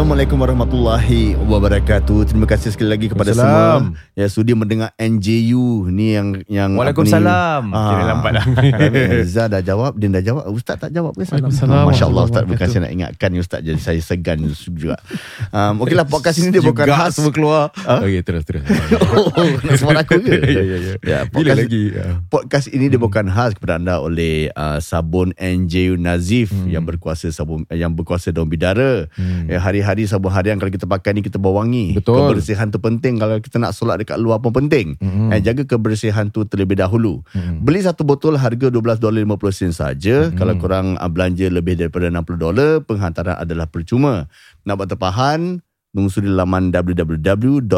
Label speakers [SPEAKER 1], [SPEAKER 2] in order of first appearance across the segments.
[SPEAKER 1] Assalamualaikum warahmatullahi wabarakatuh. Terima kasih sekali lagi kepada semua yang sudi mendengar NJU ni yang yang
[SPEAKER 2] Waalaikumsalam.
[SPEAKER 1] ni?
[SPEAKER 2] Kira lambat dah.
[SPEAKER 1] Dah jawab, Din dah jawab. Ustaz tak jawab ke salam?
[SPEAKER 3] Waalaikumsalam.
[SPEAKER 1] Masya Allah Ustaz bukan saya nak ingatkan ni Ustaz jadi saya segan juga. Um, Okeylah podcast ini dia bukan khas
[SPEAKER 2] semua keluar.
[SPEAKER 1] Ha?
[SPEAKER 2] Okey, terus terus.
[SPEAKER 1] Oh, nak suara aku ke?
[SPEAKER 2] Ya, ya, ya.
[SPEAKER 1] Ya,
[SPEAKER 2] Bila
[SPEAKER 1] podcast-
[SPEAKER 2] lagi? Ya.
[SPEAKER 1] Podcast ini dibawakan khas kepada anda oleh uh, sabun NJU Nazif hmm. yang berkuasa sabun yang berkuasa daun bidara. Hmm. Ya, hari-hari sabun harian kalau kita pakai ni kita berwangi.
[SPEAKER 2] Betul.
[SPEAKER 1] Kebersihan tu penting kalau kita nak solat dekat luar pun penting. Hmm. Eh, jaga kebersihan tu terlebih dahulu. Hmm. Beli satu botol harga 12 dolar 50 sen saja. Hmm. Kalau korang uh, belanja lebih daripada 60 dolar, penghantaran adalah percuma. Nak buat tempahan, menyusuri laman www.nju.sg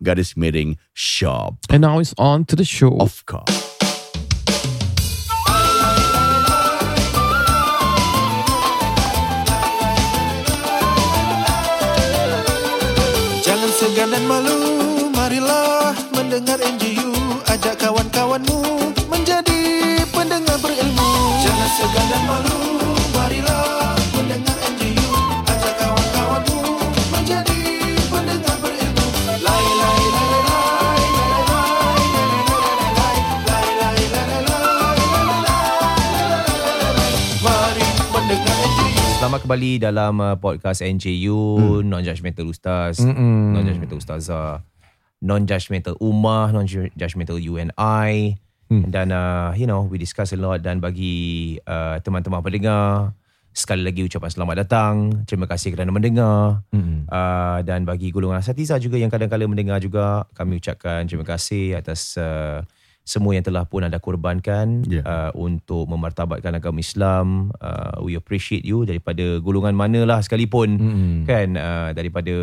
[SPEAKER 1] garis miring shop.
[SPEAKER 3] And now it's on to the show.
[SPEAKER 1] Of course.
[SPEAKER 4] Jangan malu, marilah mendengar NGU. Ajak kawan-kawanmu menjadi pendengar berilmu. Jangan segan dan malu,
[SPEAKER 2] Selamat kembali dalam uh, podcast NJU hmm. Non-Judgmental Ustaz
[SPEAKER 3] Mm-mm.
[SPEAKER 2] Non-Judgmental Ustazah Non-Judgmental Ummah Non-Judgmental UNI
[SPEAKER 3] Hmm.
[SPEAKER 2] Dan uh, you know We discuss a lot Dan bagi uh, teman-teman pendengar Sekali lagi ucapan selamat datang Terima kasih kerana mendengar
[SPEAKER 3] Mm-mm.
[SPEAKER 2] uh, Dan bagi golongan asatiza juga Yang kadang-kadang mendengar juga Kami ucapkan terima kasih Atas uh, semua yang telah pun anda korbankan
[SPEAKER 1] Ya.
[SPEAKER 2] uh, untuk memartabatkan agama Islam. Uh, we appreciate you daripada golongan manalah sekalipun
[SPEAKER 3] Mm-mm.
[SPEAKER 2] kan uh, daripada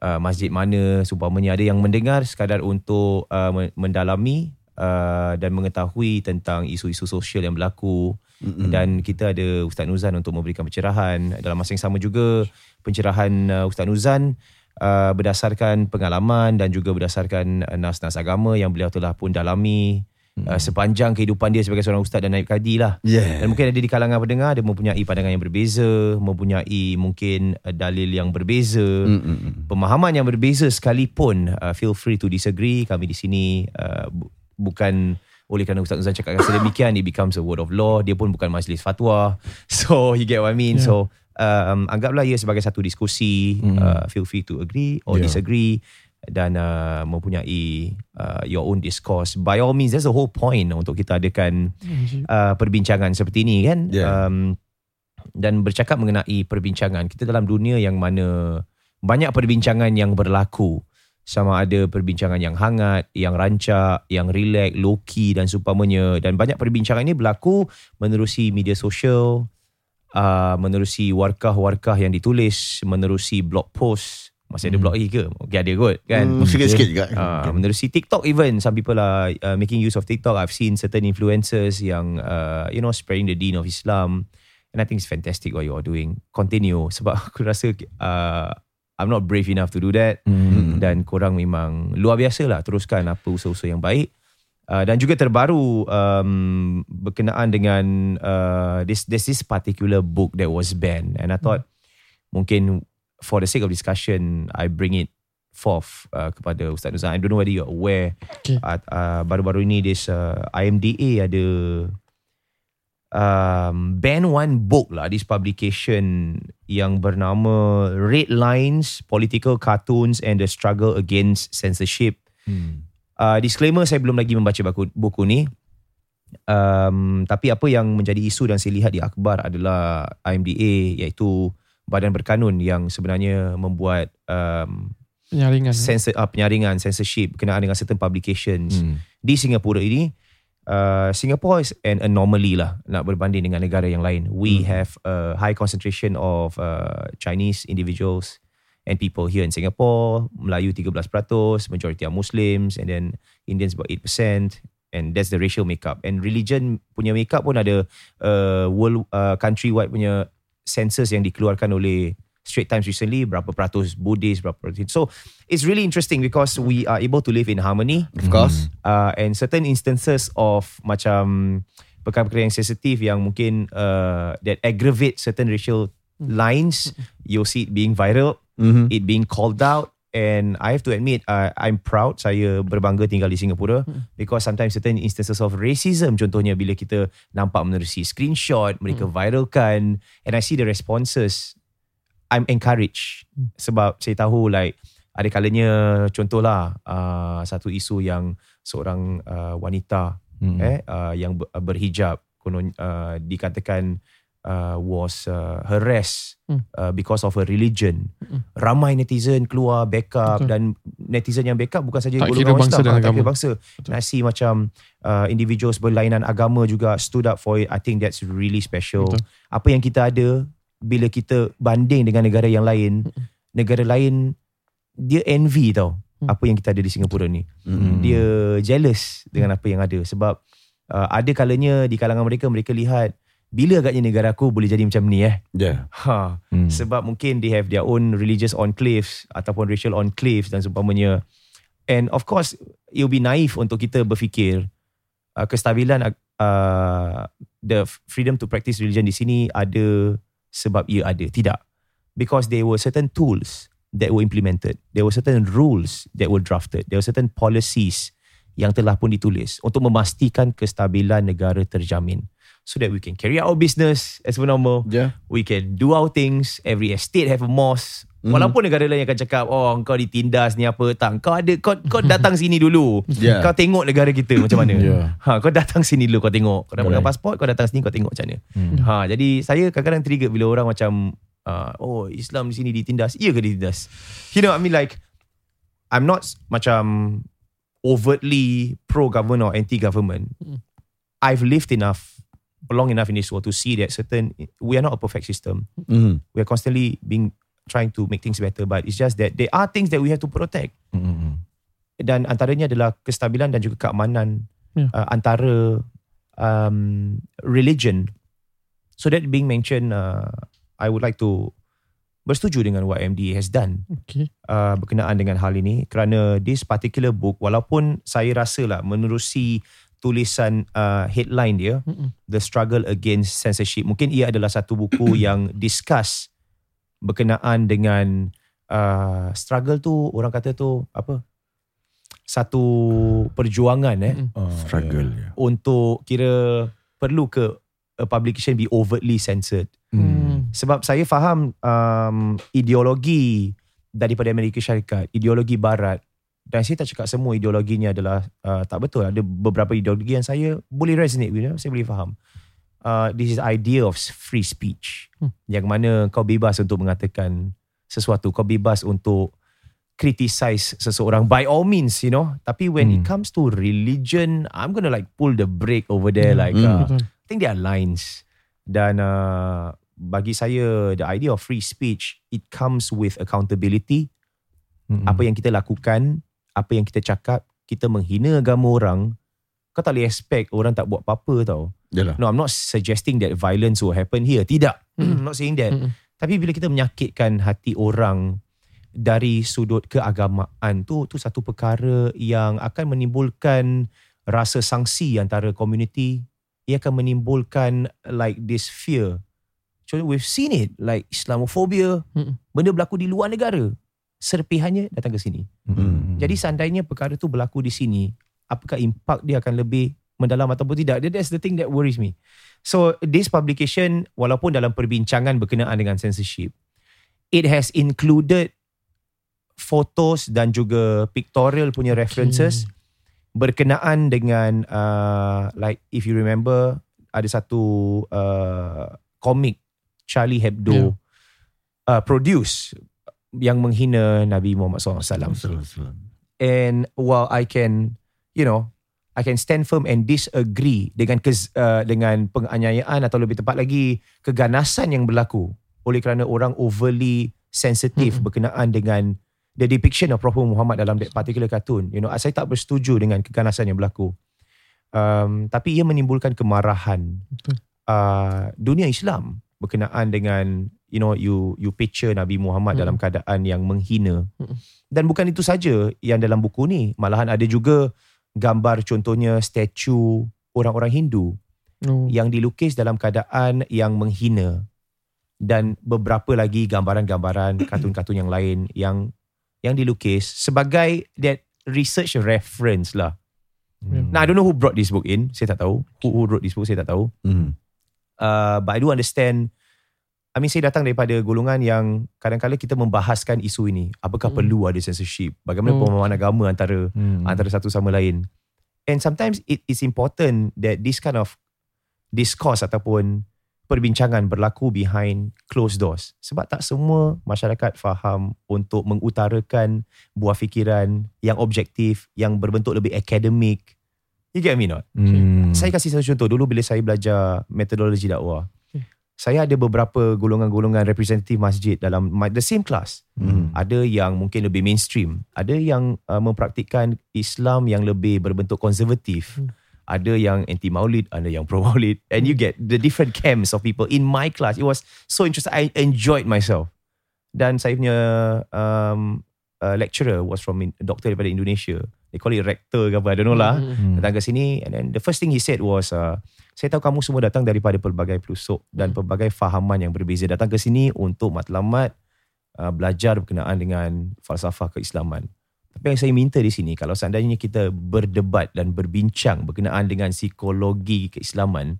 [SPEAKER 2] uh, masjid mana seumpamanya ada yang mendengar sekadar untuk uh, men- mendalami uh, dan mengetahui tentang isu-isu sosial yang berlaku
[SPEAKER 1] Mm-mm.
[SPEAKER 2] dan kita ada Ustaz Nuzan untuk memberikan pencerahan dalam masa yang sama juga pencerahan uh, Ustaz Nuzan uh, berdasarkan pengalaman dan juga berdasarkan uh, nas-nas agama yang beliau telah pun dalami uh, sepanjang kehidupan dia sebagai seorang ustaz dan naib kadi lah
[SPEAKER 1] Yeah.
[SPEAKER 2] dan mungkin ada di kalangan pendengar dia mempunyai pandangan yang berbeza mempunyai mungkin uh, dalil yang berbeza
[SPEAKER 1] Mm-mm.
[SPEAKER 2] pemahaman yang berbeza sekalipun uh, feel free to disagree kami di sini uh, bu- bukan oleh kerana Ustaz Nuzan cakapkan sedemikian it becomes a word of law dia pun bukan majlis fatwa so you get what I mean
[SPEAKER 3] Yeah.
[SPEAKER 2] so um, anggaplah ia sebagai satu diskusi
[SPEAKER 3] Mm.
[SPEAKER 2] uh, feel free to agree or
[SPEAKER 3] Yeah.
[SPEAKER 2] disagree dan uh, mempunyai uh, your own discourse by all means that's the whole point untuk kita adakan uh, perbincangan seperti ini kan
[SPEAKER 1] Yeah.
[SPEAKER 2] um, dan bercakap mengenai perbincangan kita dalam dunia yang mana banyak perbincangan yang berlaku sama ada perbincangan yang hangat, yang rancak, yang relax, low key dan seumpamanya dan banyak perbincangan ini berlaku menerusi media sosial, uh, menerusi warkah-warkah yang ditulis, menerusi blog post. Masih ada
[SPEAKER 3] Hmm.
[SPEAKER 2] blog lagi ke? Okay, ada kot kan.
[SPEAKER 1] Mm, sikit-sikit juga.
[SPEAKER 2] Uh, menerusi TikTok even some people are uh, making use of TikTok I've seen certain influencers yang uh, you know spreading the deen of Islam and I think it's fantastic what you're doing continue sebab aku rasa uh, I'm not brave enough to do that
[SPEAKER 3] Mm.
[SPEAKER 2] dan korang memang luar biasa lah teruskan apa usaha-usaha yang baik uh, dan juga terbaru um, berkenaan dengan uh, this there's this particular book that was banned and I thought mungkin for the sake of discussion I bring it forth uh, kepada Ustaz Nuzan I don't know whether you're aware
[SPEAKER 3] Okay.
[SPEAKER 2] uh, uh, baru-baru ini this uh, IMDA ada um, ban one book lah this publication yang bernama Red Lines Political Cartoons and the Struggle Against Censorship
[SPEAKER 3] Mm.
[SPEAKER 2] Uh, disclaimer saya belum lagi membaca buku, buku ni um, tapi apa yang menjadi isu dan saya lihat di akhbar adalah IMDA iaitu badan berkanun yang sebenarnya membuat um,
[SPEAKER 3] Penyaringan.
[SPEAKER 2] sensor, uh, penyaringan censorship berkenaan dengan certain publications
[SPEAKER 3] Mm.
[SPEAKER 2] di Singapura ini uh, Singapore is an anomaly lah nak berbanding dengan negara yang lain. We have a high concentration of uh, Chinese individuals and people here in Singapore, Melayu 13%, majority are Muslims, and then Indians about 8%. And that's the racial makeup. And religion punya makeup pun ada uh, world uh, country-wide punya census yang dikeluarkan oleh Straits Times recently, berapa peratus Buddhist, berapa peratus. So it's really interesting because we are able to live in harmony.
[SPEAKER 1] Of course.
[SPEAKER 2] Uh, and certain instances of macam perkara-perkara yang sensitif yang mungkin uh, that aggravate certain racial lines, you'll see it being viral,
[SPEAKER 1] Mhm.
[SPEAKER 2] it being called out. And I have to admit, uh, I'm proud saya berbangga tinggal di Singapura because sometimes certain instances of racism, contohnya bila kita nampak menerusi screenshot, mereka viralkan and I see the responses, I'm encouraged sebab saya tahu like ada kalanya contohlah uh, satu isu yang seorang uh, wanita
[SPEAKER 3] Hmm.
[SPEAKER 2] eh uh, yang ber, berhijab konon uh, dikatakan uh, was uh, harassed
[SPEAKER 3] Hmm.
[SPEAKER 2] uh, because of her religion.
[SPEAKER 3] Hmm.
[SPEAKER 2] Ramai netizen keluar backup
[SPEAKER 3] Betul.
[SPEAKER 2] dan netizen yang backup bukan saja
[SPEAKER 3] Tak
[SPEAKER 2] golongan Islam,
[SPEAKER 3] dan
[SPEAKER 2] ah, tak kira
[SPEAKER 3] agama.
[SPEAKER 2] bangsa. Nasi macam uh, individuals berlainan agama juga stood up for it. I think that's really special.
[SPEAKER 3] Betul.
[SPEAKER 2] Apa yang kita ada bila kita banding dengan negara yang lain, negara lain dia envy tau
[SPEAKER 3] Hmm.
[SPEAKER 2] apa yang kita ada di Singapura ni
[SPEAKER 1] Mm.
[SPEAKER 2] dia jealous dengan apa yang ada sebab uh, ada kalanya di kalangan mereka mereka lihat bila agaknya negara aku boleh jadi macam ni eh?
[SPEAKER 1] Yeah.
[SPEAKER 2] ha.
[SPEAKER 3] Hmm.
[SPEAKER 2] sebab mungkin they have their own religious enclaves ataupun racial enclaves dan seumpamanya. And of course it will be naive untuk kita berfikir uh, kestabilan uh, the freedom to practice religion di sini ada sebab ia ada. Tidak. Because there were certain tools that were implemented. There were certain rules that were drafted. There were certain policies yang telah pun ditulis untuk memastikan kestabilan negara terjamin so that we can carry out our business as per normal
[SPEAKER 1] Yeah.
[SPEAKER 2] we can do our things. Every estate have a mosque.
[SPEAKER 1] Mhm.
[SPEAKER 2] Walaupun negara lain akan cakap, oh kau ditindas ni apa tak. Kau ada kau kau datang sini dulu.
[SPEAKER 1] Yeah.
[SPEAKER 2] Kau tengok negara kita macam mana.
[SPEAKER 3] Yeah.
[SPEAKER 2] Ha, kau datang sini dulu kau tengok. Kau dah pegang pasport, kau datang sini kau tengok macam mana.
[SPEAKER 3] Hmm.
[SPEAKER 2] Ha, jadi saya kadang-kadang trigger bila orang macam uh, oh Islam di sini ditindas. Iya ke ditindas? You know I mean like I'm not macam overtly pro government or anti government.
[SPEAKER 3] Mm.
[SPEAKER 2] I've lived enough long enough in this world to see that certain we are not a perfect system
[SPEAKER 1] Mm.
[SPEAKER 2] we are constantly being trying to make things better but it's just that there are things that we have to protect
[SPEAKER 3] Hmm.
[SPEAKER 2] dan antaranya adalah kestabilan dan juga keamanan
[SPEAKER 3] Ya.
[SPEAKER 2] uh, antara um, religion so that being mentioned uh, I would like to bersetuju dengan what MDA has done
[SPEAKER 3] Okay.
[SPEAKER 2] uh, berkenaan dengan hal ini kerana this particular book walaupun saya rasa lah menerusi tulisan uh, headline dia
[SPEAKER 3] Mm-mm.
[SPEAKER 2] The Struggle Against Censorship. Mungkin ia adalah satu buku yang discuss berkenaan dengan uh, struggle tu orang kata tu apa? Satu perjuangan eh.
[SPEAKER 1] Oh, Struggle. Yeah.
[SPEAKER 2] untuk kira perlu ke a publication be overtly censored.
[SPEAKER 3] Hmm.
[SPEAKER 2] Sebab saya faham um, ideologi daripada Amerika Syarikat, ideologi barat dan saya tak cakap semua ideologinya adalah uh, tak betul. Ada beberapa ideologi yang saya boleh resonate with, saya boleh faham. Uh, this is idea of free speech.
[SPEAKER 3] Hmm.
[SPEAKER 2] Yang mana kau bebas untuk mengatakan sesuatu, kau bebas untuk criticize seseorang by all means, you know. Tapi when it
[SPEAKER 3] Hmm.
[SPEAKER 2] comes to religion, I'm gonna like pull the brake over there
[SPEAKER 3] Hmm.
[SPEAKER 2] like
[SPEAKER 1] Hmm.
[SPEAKER 2] uh. I think there are lines dan uh, bagi saya the idea of free speech it comes with accountability
[SPEAKER 3] Mm-mm.
[SPEAKER 2] apa yang kita lakukan apa yang kita cakap kita menghina agama orang kau tak boleh expect orang tak buat apa-apa tau
[SPEAKER 1] Yalah.
[SPEAKER 2] no I'm not suggesting that violence will happen here tidak
[SPEAKER 3] Mm.
[SPEAKER 2] I'm not saying that
[SPEAKER 3] Mm-mm.
[SPEAKER 2] tapi bila kita menyakitkan hati orang dari sudut keagamaan tu tu satu perkara yang akan menimbulkan rasa sangsi antara komuniti ia akan menimbulkan like this fear so we've seen it like Islamophobia
[SPEAKER 3] Mm-mm.
[SPEAKER 2] benda berlaku di luar negara serpihannya datang ke sini
[SPEAKER 3] Mm-mm.
[SPEAKER 2] jadi seandainya perkara tu berlaku di sini apakah impak dia akan lebih mendalam ataupun tidak That- that's the thing that worries me so this publication walaupun dalam perbincangan berkenaan dengan censorship it has included photos dan juga pictorial punya references berkenaan dengan uh, like if you remember ada satu uh, komik Charlie Hebdo
[SPEAKER 3] Yeah.
[SPEAKER 2] uh, produce yang menghina Nabi Muhammad SAW. And while I can, you know, I can stand firm and disagree dengan kes, uh, dengan penganiayaan atau lebih tepat lagi keganasan yang berlaku oleh kerana orang overly sensitif berkenaan dengan the depiction of Prophet Muhammad dalam that particular cartoon. You know, saya tak bersetuju dengan keganasan yang berlaku. Um, tapi ia menimbulkan kemarahan
[SPEAKER 3] Betul.
[SPEAKER 2] uh, dunia Islam berkenaan dengan you know you you picture Nabi Muhammad
[SPEAKER 3] Hmm.
[SPEAKER 2] dalam keadaan yang menghina.
[SPEAKER 3] Hmm.
[SPEAKER 2] Dan bukan itu saja yang dalam buku ni, malahan ada juga gambar contohnya statue orang-orang Hindu
[SPEAKER 3] Oh.
[SPEAKER 2] yang dilukis dalam keadaan yang menghina dan beberapa lagi gambaran-gambaran kartun-kartun yang lain yang yang dilukis sebagai that research reference lah.
[SPEAKER 3] Yeah.
[SPEAKER 2] Now I don't know who brought this book in. Saya tak tahu. Who, who wrote this book saya tak tahu.
[SPEAKER 1] Hmm.
[SPEAKER 2] Uh, but I do understand I mean saya datang daripada golongan yang kadang-kadang kita membahaskan isu ini. Apakah
[SPEAKER 3] Hmm.
[SPEAKER 2] perlu ada censorship? Bagaimana
[SPEAKER 3] Oh.
[SPEAKER 2] pemahaman agama antara
[SPEAKER 5] Hmm.
[SPEAKER 2] antara satu sama lain. And sometimes it is important that this kind of discourse ataupun perbincangan berlaku behind closed doors. Sebab tak semua masyarakat faham untuk mengutarakan buah fikiran yang objektif, yang berbentuk lebih akademik. You get me not?
[SPEAKER 5] Hmm.
[SPEAKER 2] Saya kasih satu contoh. Dulu bila saya belajar metodologi dakwah,
[SPEAKER 3] Okay.
[SPEAKER 2] saya ada beberapa golongan-golongan representatif masjid dalam my- the same class.
[SPEAKER 1] Hmm.
[SPEAKER 2] Ada yang mungkin lebih mainstream, ada yang uh, mempraktikkan Islam yang lebih berbentuk konservatif.
[SPEAKER 3] Hmm.
[SPEAKER 2] Ada yang anti maulid, ada yang pro maulid and you get the different camps of people in my class. It was so interesting. I enjoyed myself. Dan saya punya um, uh, lecturer was from in, doktor daripada Indonesia. They call it rector ke apa, I don't know lah
[SPEAKER 3] Hmm.
[SPEAKER 2] datang ke sini and then the first thing he said was uh, saya tahu kamu semua datang daripada pelbagai pelusuk dan pelbagai fahaman yang berbeza datang ke sini untuk matlamat uh, belajar berkenaan dengan falsafah keislaman tapi yang saya minta di sini kalau seandainya kita berdebat dan berbincang berkenaan dengan psikologi keislaman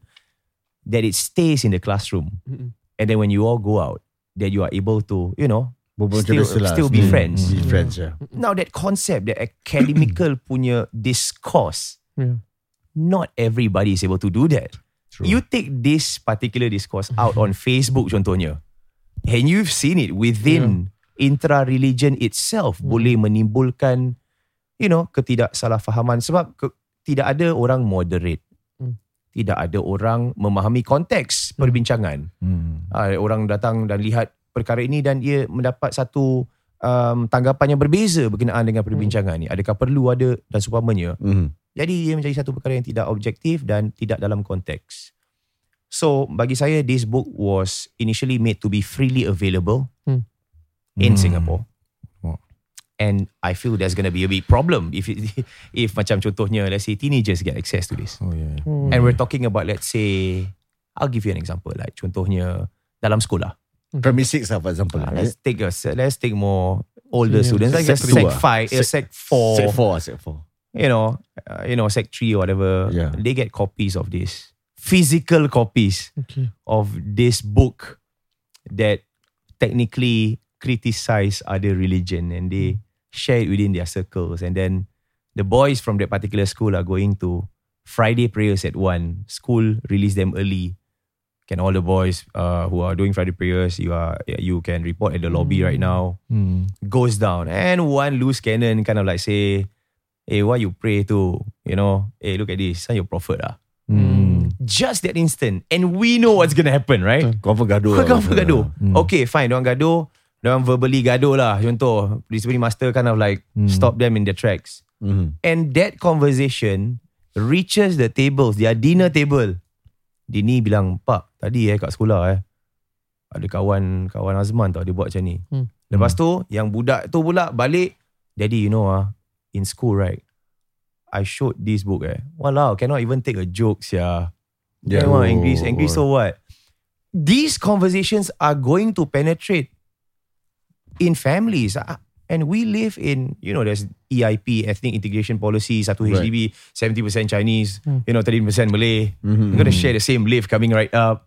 [SPEAKER 2] that it stays in the classroom
[SPEAKER 3] Mm-mm.
[SPEAKER 2] and then when you all go out that you are able to you know
[SPEAKER 1] Berbual
[SPEAKER 2] Still-
[SPEAKER 1] macam biasa lah.
[SPEAKER 2] still be friends.
[SPEAKER 1] Be friends ya.
[SPEAKER 2] now that concept that academical punya discourse
[SPEAKER 3] Yeah.
[SPEAKER 2] not everybody is able to do that.
[SPEAKER 1] True.
[SPEAKER 2] You take this particular discourse out on Facebook contohnya, and you've seen it within intra-religion itself boleh menimbulkan, you know, ketidaksalahfahaman sebab ke, tidak ada orang moderate.
[SPEAKER 3] Hmm.
[SPEAKER 2] Tidak ada orang memahami konteks perbincangan.
[SPEAKER 5] Hmm.
[SPEAKER 2] Uh, orang datang dan lihat perkara ini dan ia mendapat satu um, tanggapan yang berbeza berkenaan dengan perbincangan ni. Adakah perlu ada dan seumpamanya.
[SPEAKER 1] Hmm.
[SPEAKER 2] Jadi ia menjadi satu perkara yang tidak objektif dan tidak dalam konteks. So bagi saya this book was initially made to be freely available
[SPEAKER 3] Hmm.
[SPEAKER 2] in
[SPEAKER 5] Hmm.
[SPEAKER 2] Singapore. And I feel there's going to be a big problem if it, if macam contohnya let's say teenagers get access to this.
[SPEAKER 5] Oh yeah.
[SPEAKER 3] Oh.
[SPEAKER 2] And we're talking about let's say I'll give you an example like contohnya dalam sekolah.
[SPEAKER 1] Primary six lah for example.
[SPEAKER 2] Uh, let's take a let's take more older
[SPEAKER 3] Yeah,
[SPEAKER 2] students like
[SPEAKER 1] sec
[SPEAKER 2] sec,
[SPEAKER 1] ah.
[SPEAKER 2] five, uh, sec four,
[SPEAKER 1] Sec four, sec four.
[SPEAKER 2] you know, uh, you know, sec three or whatever.
[SPEAKER 1] Yeah.
[SPEAKER 2] They get copies of this physical copies
[SPEAKER 3] Okay.
[SPEAKER 2] of this book that technically criticize other religion and they share it within their circles and then the boys from that particular school are going to Friday prayers at one. School release them early. Can all the boys uh, who are doing Friday prayers, you are you can report at the lobby right now.
[SPEAKER 5] Hmm.
[SPEAKER 2] Goes down and one loose cannon kind of like say, "Hey, why you pray to? You know, hey, look at this, son, your prophet ah."
[SPEAKER 5] Hmm.
[SPEAKER 2] Just that instant, and we know what's gonna happen, right?
[SPEAKER 1] Confirm gaduh. Lah.
[SPEAKER 2] confirm gaduh.
[SPEAKER 5] Hmm.
[SPEAKER 2] Okay, fine. Diorang gaduh. Diorang verbally gaduh lah. Contoh, discipline master kind of like
[SPEAKER 5] Hmm.
[SPEAKER 2] stop them in their tracks.
[SPEAKER 1] Hmm.
[SPEAKER 2] And that conversation reaches the tables, their dinner table. Dini bilang, Pak, tadi eh kat sekolah eh, ada kawan kawan Azman tau dia buat macam ni.
[SPEAKER 3] Hmm.
[SPEAKER 2] Lepas tu, yang budak tu pula balik, Daddy, you know ah, in school right, I showed this book eh. Walau, cannot even take a joke sia.
[SPEAKER 1] Yeah.
[SPEAKER 2] Yeah. angry, angry
[SPEAKER 1] Oh.
[SPEAKER 2] so what? These conversations are going to penetrate in families. Ah, And we live in, you know, there's EIP, Ethnic Integration Policy, satu
[SPEAKER 1] Right.
[SPEAKER 2] HDB, 70% Chinese,
[SPEAKER 3] Hmm.
[SPEAKER 2] you know, 30% Malay.
[SPEAKER 1] Mhm.
[SPEAKER 2] You're going to share the same live coming right up.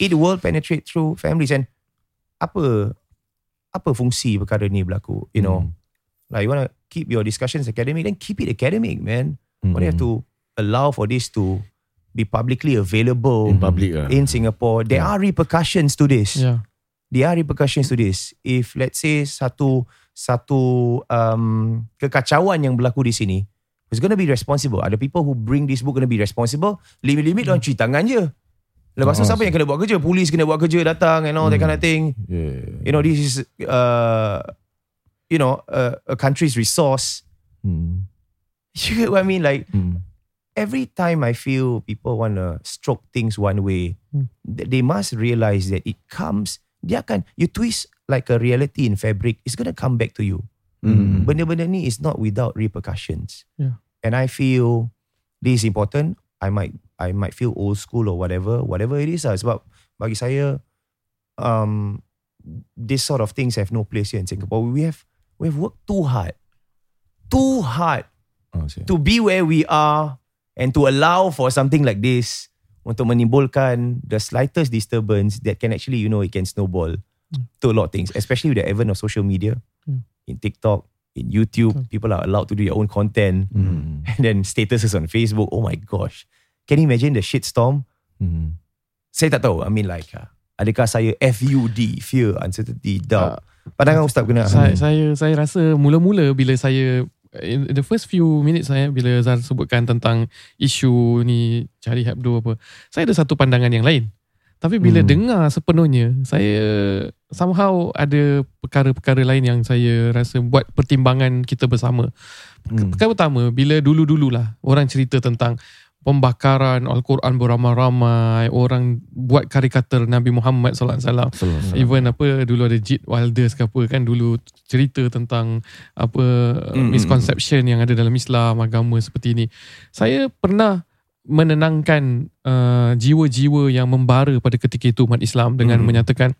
[SPEAKER 2] It will penetrate through families. And apa apa fungsi perkara ni berlaku, you know? Like you want to keep your discussions academic, then keep it academic, man. Why do you have to allow for this to be publicly available
[SPEAKER 1] In public lah.
[SPEAKER 2] in Singapore? There are repercussions to this.
[SPEAKER 3] Yeah.
[SPEAKER 2] There are repercussions to this. If let's say satu satu um, kekacauan yang berlaku di sini, who's going to be responsible? Are the people who bring this book going to be responsible? Limit-limit mm. cuci tangan je. Lepas tu
[SPEAKER 5] Ah,
[SPEAKER 2] siapa yang kena buat kerja? Polis kena buat kerja datang and all that kind of thing.
[SPEAKER 5] Yeah.
[SPEAKER 2] You know, this is uh, you know, uh, a country's resource.
[SPEAKER 5] Hmm.
[SPEAKER 2] You get what I mean? Like
[SPEAKER 5] Hmm.
[SPEAKER 2] every time I feel people want to stroke things one way,
[SPEAKER 3] Hmm.
[SPEAKER 2] th- they must realize that it comes. Dia akan you twist like a reality in fabric. It's gonna come back to you.
[SPEAKER 1] Hmm.
[SPEAKER 2] Benda-benda ni is not without repercussions.
[SPEAKER 3] Yeah.
[SPEAKER 2] And I feel this is important. I might I might feel old school or whatever, whatever it is lah. Sebab bagi saya, um, this sort of things have no place here in Singapore. We have we have worked too hard, too hard
[SPEAKER 5] siap.
[SPEAKER 2] to be where we are and to allow for something like this untuk menimbulkan the slightest disturbance that can actually, you know, it can snowball to a lot of things, especially with the advent of social media,
[SPEAKER 3] Hmm.
[SPEAKER 2] in TikTok, in YouTube,
[SPEAKER 3] Betul.
[SPEAKER 2] people are allowed to do their own content,
[SPEAKER 5] Hmm.
[SPEAKER 2] and then statuses on Facebook. Oh my gosh, can you imagine the shitstorm?
[SPEAKER 5] Hmm.
[SPEAKER 2] Saya tak tahu. I mean like, uh, adakah saya FUD, fear, uncertainty, doubt? Pandangan Ustaz kena.
[SPEAKER 3] Saya, saya saya rasa mula-mula bila saya in the first few minutes saya bila Zar sebutkan tentang isu ni cari Hebdo apa saya ada satu pandangan yang lain tapi bila
[SPEAKER 5] Hmm.
[SPEAKER 3] dengar sepenuhnya saya somehow ada perkara-perkara lain yang saya rasa buat pertimbangan kita bersama
[SPEAKER 5] Hmm.
[SPEAKER 3] perkara pertama bila dulu-dululah orang cerita tentang pembakaran Al-Quran beramai-ramai orang buat karikatur Nabi Muhammad sallallahu alaihi wasallam. Even apa dulu ada Jit Wilders ke apa kan dulu cerita tentang apa
[SPEAKER 2] Mm,
[SPEAKER 3] misconception yang ada dalam Islam agama seperti ini. Saya pernah menenangkan uh, jiwa-jiwa yang membara pada ketika itu umat Islam dengan
[SPEAKER 2] Mm.
[SPEAKER 3] menyatakan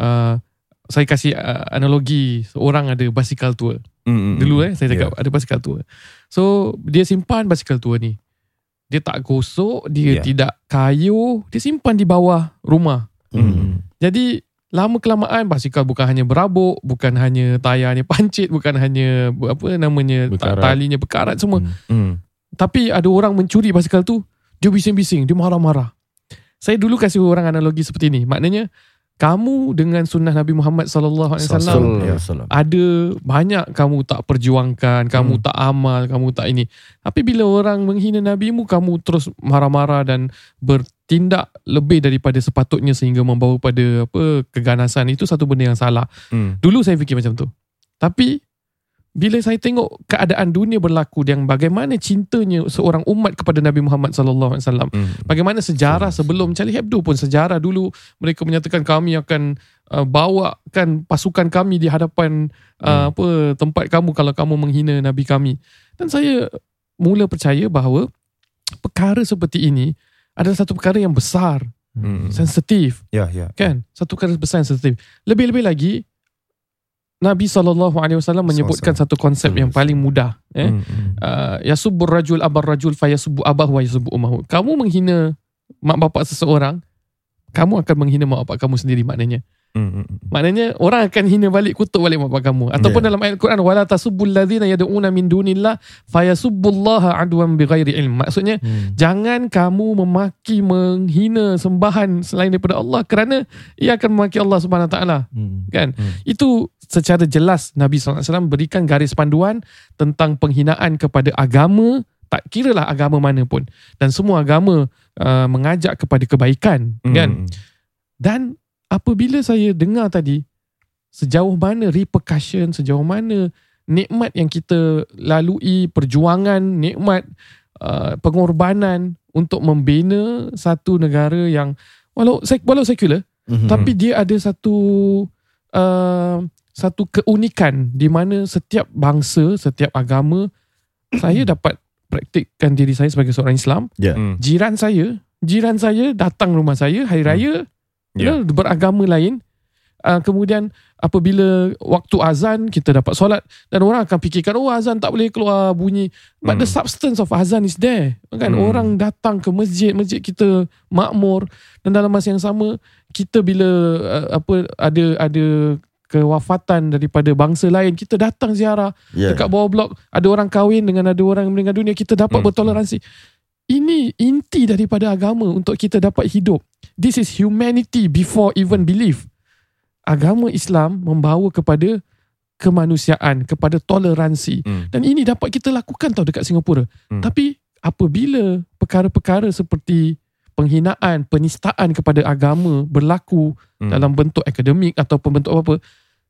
[SPEAKER 3] uh, saya kasih uh, analogi seorang ada basikal tua.
[SPEAKER 2] Mm, mm,
[SPEAKER 3] Dulu eh saya cakap ada basikal tua. So dia simpan basikal tua ni. Dia tak gosok, dia
[SPEAKER 2] Yeah.
[SPEAKER 3] tidak kayuh, dia simpan di bawah rumah.
[SPEAKER 5] Hmm.
[SPEAKER 3] Jadi lama kelamaan basikal bukan hanya berabuk, bukan hanya tayarnya pancit, bukan hanya apa namanya ta-
[SPEAKER 5] Berkarat.
[SPEAKER 3] talinya berkarat semua.
[SPEAKER 5] Hmm.
[SPEAKER 2] Mm.
[SPEAKER 3] Tapi ada orang mencuri basikal tu, dia bising-bising, dia marah-marah. Saya dulu kasih orang analogi seperti ni. Maknanya kamu dengan sunnah Nabi Muhammad sallallahu alaihi wasallam ada banyak kamu tak perjuangkan, kamu
[SPEAKER 2] Hmm.
[SPEAKER 3] tak amal, kamu tak ini. Tapi bila orang menghina nabimu, kamu terus marah-marah dan bertindak lebih daripada sepatutnya sehingga membawa pada apa keganasan itu satu benda yang salah.
[SPEAKER 2] Mm.
[SPEAKER 3] Dulu saya fikir macam tu. Tapi bila saya tengok keadaan dunia berlaku yang bagaimana cintanya seorang umat kepada Nabi Muhammad sallallahu alaihi wasallam
[SPEAKER 2] Mm.
[SPEAKER 3] Bagaimana sejarah sebelum Charlie Hebdo pun sejarah dulu mereka menyatakan kami akan uh, bawakan pasukan kami di hadapan uh, apa tempat kamu kalau kamu menghina nabi kami. Dan saya mula percaya bahawa perkara seperti ini adalah satu perkara yang besar,
[SPEAKER 2] Mm.
[SPEAKER 3] sensitif
[SPEAKER 2] Ya, ya.
[SPEAKER 3] kan? Satu perkara besar yang sensitif. Lebih-lebih lagi Nabi SAW menyebutkan satu konsep yang paling mudah eh?
[SPEAKER 2] Mm, mm.
[SPEAKER 3] uh, yasubbur rajul abar rajul fayasubbu abahu wa yasubbu ummahu. Kamu menghina mak bapak seseorang, kamu akan menghina mak bapak kamu sendiri maknanya.
[SPEAKER 2] Mm, mm, mm.
[SPEAKER 3] Maknanya orang akan hina balik kutuk balik mak bapak kamu. Ataupun
[SPEAKER 1] Yeah.
[SPEAKER 3] dalam ayat Al-Quran wala tasubbul ladzina yad'una min dunillah fayasubbullaha adwan bighairi ilm. Maksudnya
[SPEAKER 5] Hmm.
[SPEAKER 3] jangan kamu memaki menghina sembahan selain daripada Allah kerana ia akan memaki Allah Subhanahu taala
[SPEAKER 5] Hmm.
[SPEAKER 3] kan
[SPEAKER 2] Hmm.
[SPEAKER 3] itu secara jelas Nabi SAW berikan garis panduan tentang penghinaan kepada agama tak kiralah agama mana pun dan semua agama uh, mengajak kepada kebaikan
[SPEAKER 2] Mm.
[SPEAKER 3] kan dan apabila saya dengar tadi sejauh mana repercussion sejauh mana nikmat yang kita lalui perjuangan nikmat uh, pengorbanan untuk membina satu negara yang walau sek- walau sekular
[SPEAKER 1] Mhm.
[SPEAKER 3] tapi dia ada satu uh, satu keunikan di mana setiap bangsa, setiap agama saya dapat praktikkan diri saya sebagai seorang Islam.
[SPEAKER 1] Ya.
[SPEAKER 2] Mm.
[SPEAKER 3] Jiran saya, jiran saya datang rumah saya hari raya, you
[SPEAKER 2] Ya.
[SPEAKER 3] know, beragama lain. Uh, kemudian apabila waktu azan kita dapat solat dan orang akan fikirkan oh azan tak boleh keluar bunyi but
[SPEAKER 2] Hmm.
[SPEAKER 3] the substance of azan is there kan
[SPEAKER 2] Hmm.
[SPEAKER 3] orang datang ke masjid masjid kita makmur dan dalam masa yang sama kita bila uh, apa ada ada kewafatan daripada bangsa lain kita datang ziarah
[SPEAKER 1] Ya.
[SPEAKER 3] dekat bawah blok ada orang kahwin dengan ada orang meninggal dunia kita dapat
[SPEAKER 2] Hmm.
[SPEAKER 3] bertoleransi ini inti daripada agama untuk kita dapat hidup this is humanity before even belief agama Islam membawa kepada kemanusiaan kepada toleransi
[SPEAKER 2] Mm.
[SPEAKER 3] dan ini dapat kita lakukan tau dekat Singapura
[SPEAKER 2] Hmm.
[SPEAKER 3] tapi apabila perkara-perkara seperti penghinaan, penistaan kepada agama berlaku
[SPEAKER 2] Hmm.
[SPEAKER 3] dalam bentuk akademik ataupun bentuk apa,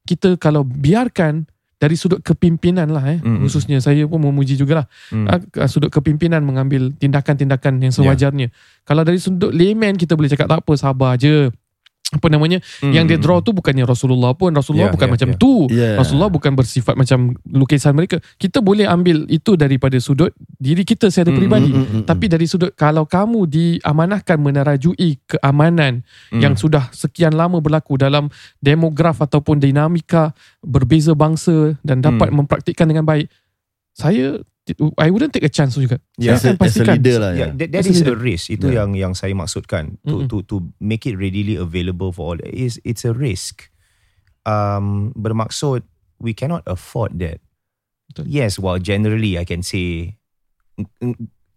[SPEAKER 3] kita kalau biarkan dari sudut kepimpinan lah eh,
[SPEAKER 2] Mm-mm.
[SPEAKER 3] khususnya saya pun memuji jugalah ah, ke- sudut kepimpinan mengambil tindakan-tindakan yang sewajarnya. Kalau dari sudut layman kita boleh cakap tak apa sabar je. Apa namanya?
[SPEAKER 2] Hmm.
[SPEAKER 3] Yang dia draw tu bukannya Rasulullah pun. Rasulullah
[SPEAKER 2] Ya,
[SPEAKER 3] bukan
[SPEAKER 2] ya,
[SPEAKER 3] macam
[SPEAKER 2] ya.
[SPEAKER 3] tu.
[SPEAKER 1] Ya.
[SPEAKER 3] Rasulullah bukan bersifat macam lukisan mereka. Kita boleh ambil itu daripada sudut diri kita secara
[SPEAKER 2] Mm,
[SPEAKER 3] peribadi.
[SPEAKER 1] mm, mm, mm.
[SPEAKER 3] Tapi dari sudut kalau kamu diamanahkan menerajui keamanan
[SPEAKER 2] Hmm.
[SPEAKER 3] yang sudah sekian lama berlaku dalam demograf ataupun dinamika berbeza bangsa dan dapat
[SPEAKER 2] Hmm.
[SPEAKER 3] mempraktikkan dengan baik, saya I wouldn't take a chance tu juga.
[SPEAKER 2] Yeah.
[SPEAKER 3] Saya akan
[SPEAKER 1] a, as a
[SPEAKER 3] pastikan.
[SPEAKER 1] leader lah.
[SPEAKER 2] Yeah,
[SPEAKER 1] Ya.
[SPEAKER 2] that, that is
[SPEAKER 3] a
[SPEAKER 2] a risk. Itu
[SPEAKER 1] Yeah.
[SPEAKER 2] yang yang saya maksudkan to
[SPEAKER 3] Mm-mm.
[SPEAKER 2] to to make it readily available for all. Is it's a risk. Um, bermaksud we cannot afford that.
[SPEAKER 3] Betul.
[SPEAKER 2] Yes, well generally I can say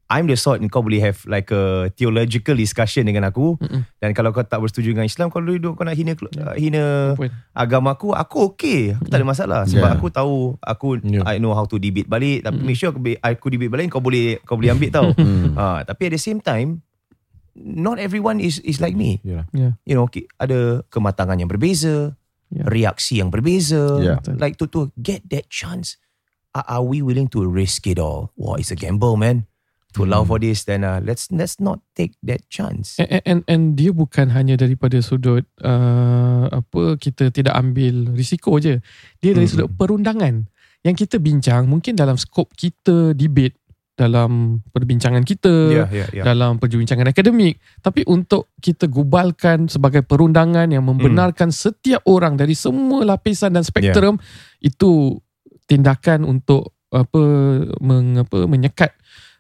[SPEAKER 2] I'm the sort kau boleh have like a theological discussion dengan aku
[SPEAKER 3] Mm-mm.
[SPEAKER 2] dan kalau kau tak bersetuju dengan Islam kalau dulu kau nak hina uh, hina
[SPEAKER 3] Point.
[SPEAKER 2] agama aku aku okay aku tak ada masalah sebab
[SPEAKER 1] Yeah.
[SPEAKER 2] aku tahu aku
[SPEAKER 3] Yeah.
[SPEAKER 2] I know how to debate balik tapi
[SPEAKER 3] Mm.
[SPEAKER 2] make sure aku, be- aku debate balik kau boleh kau boleh ambil tau
[SPEAKER 1] Hmm.
[SPEAKER 2] ha, tapi at the same time not everyone is is like me
[SPEAKER 5] Yeah.
[SPEAKER 3] Yeah.
[SPEAKER 2] you know okay, ada kematangan yang berbeza
[SPEAKER 3] Yeah.
[SPEAKER 2] reaksi yang berbeza
[SPEAKER 1] Yeah.
[SPEAKER 2] like to to get that chance are, are we willing to risk it all wow it's a gamble man to allow for this then uh, let's let's not take that chance
[SPEAKER 3] And, and, and dia bukan hanya daripada sudut uh, apa kita tidak ambil risiko je. Dia dari
[SPEAKER 2] Mm.
[SPEAKER 3] sudut perundangan. Yang kita bincang mungkin dalam skop kita debate dalam perbincangan kita
[SPEAKER 2] yeah yeah yeah
[SPEAKER 3] dalam perbincangan akademik tapi untuk kita gubalkan sebagai perundangan yang membenarkan setiap orang dari semua lapisan dan spektrum itu tindakan untuk apa meng, apa menyekat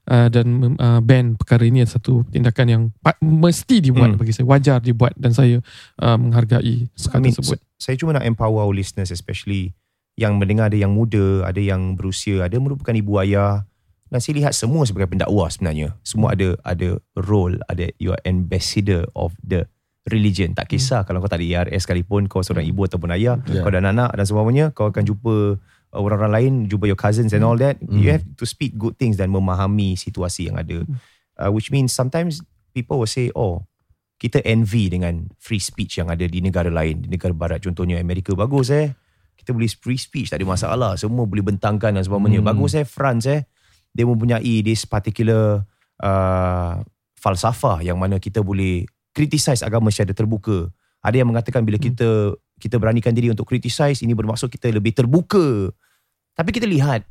[SPEAKER 3] uh, dan uh, ban perkara ini adalah satu tindakan yang mesti dibuat
[SPEAKER 2] Hmm.
[SPEAKER 3] bagi saya wajar dibuat dan saya uh, menghargai
[SPEAKER 2] I
[SPEAKER 3] sekali
[SPEAKER 2] mean,
[SPEAKER 3] tersebut.
[SPEAKER 2] sa- saya cuma nak empower our listeners especially yang mendengar ada yang muda, ada yang berusia, ada merupakan ibu ayah dan saya lihat semua sebagai pendakwa sebenarnya. Semua ada ada role, ada you are ambassador of the religion. Tak kisah kalau kau tak ada ERS sekalipun, kau seorang ibu ataupun ayah,
[SPEAKER 1] Yeah.
[SPEAKER 2] kau ada anak dan sebagainya, kau akan jumpa orang-orang lain, jumpa your cousins and all that. You have to speak good things dan memahami situasi yang ada. Uh, which means sometimes people will say, oh, kita envy dengan free speech yang ada di negara lain, di negara barat. Contohnya Amerika bagus eh. Kita boleh free speech, tak ada masalah. Semua boleh bentangkan dan sebagainya.
[SPEAKER 5] Hmm.
[SPEAKER 2] Bagus eh France eh. Dia mempunyai this particular uh, falsafah yang mana kita boleh criticize agama secara terbuka. Ada yang mengatakan bila kita kita beranikan diri untuk criticize, ini bermaksud kita lebih terbuka. Tapi kita lihat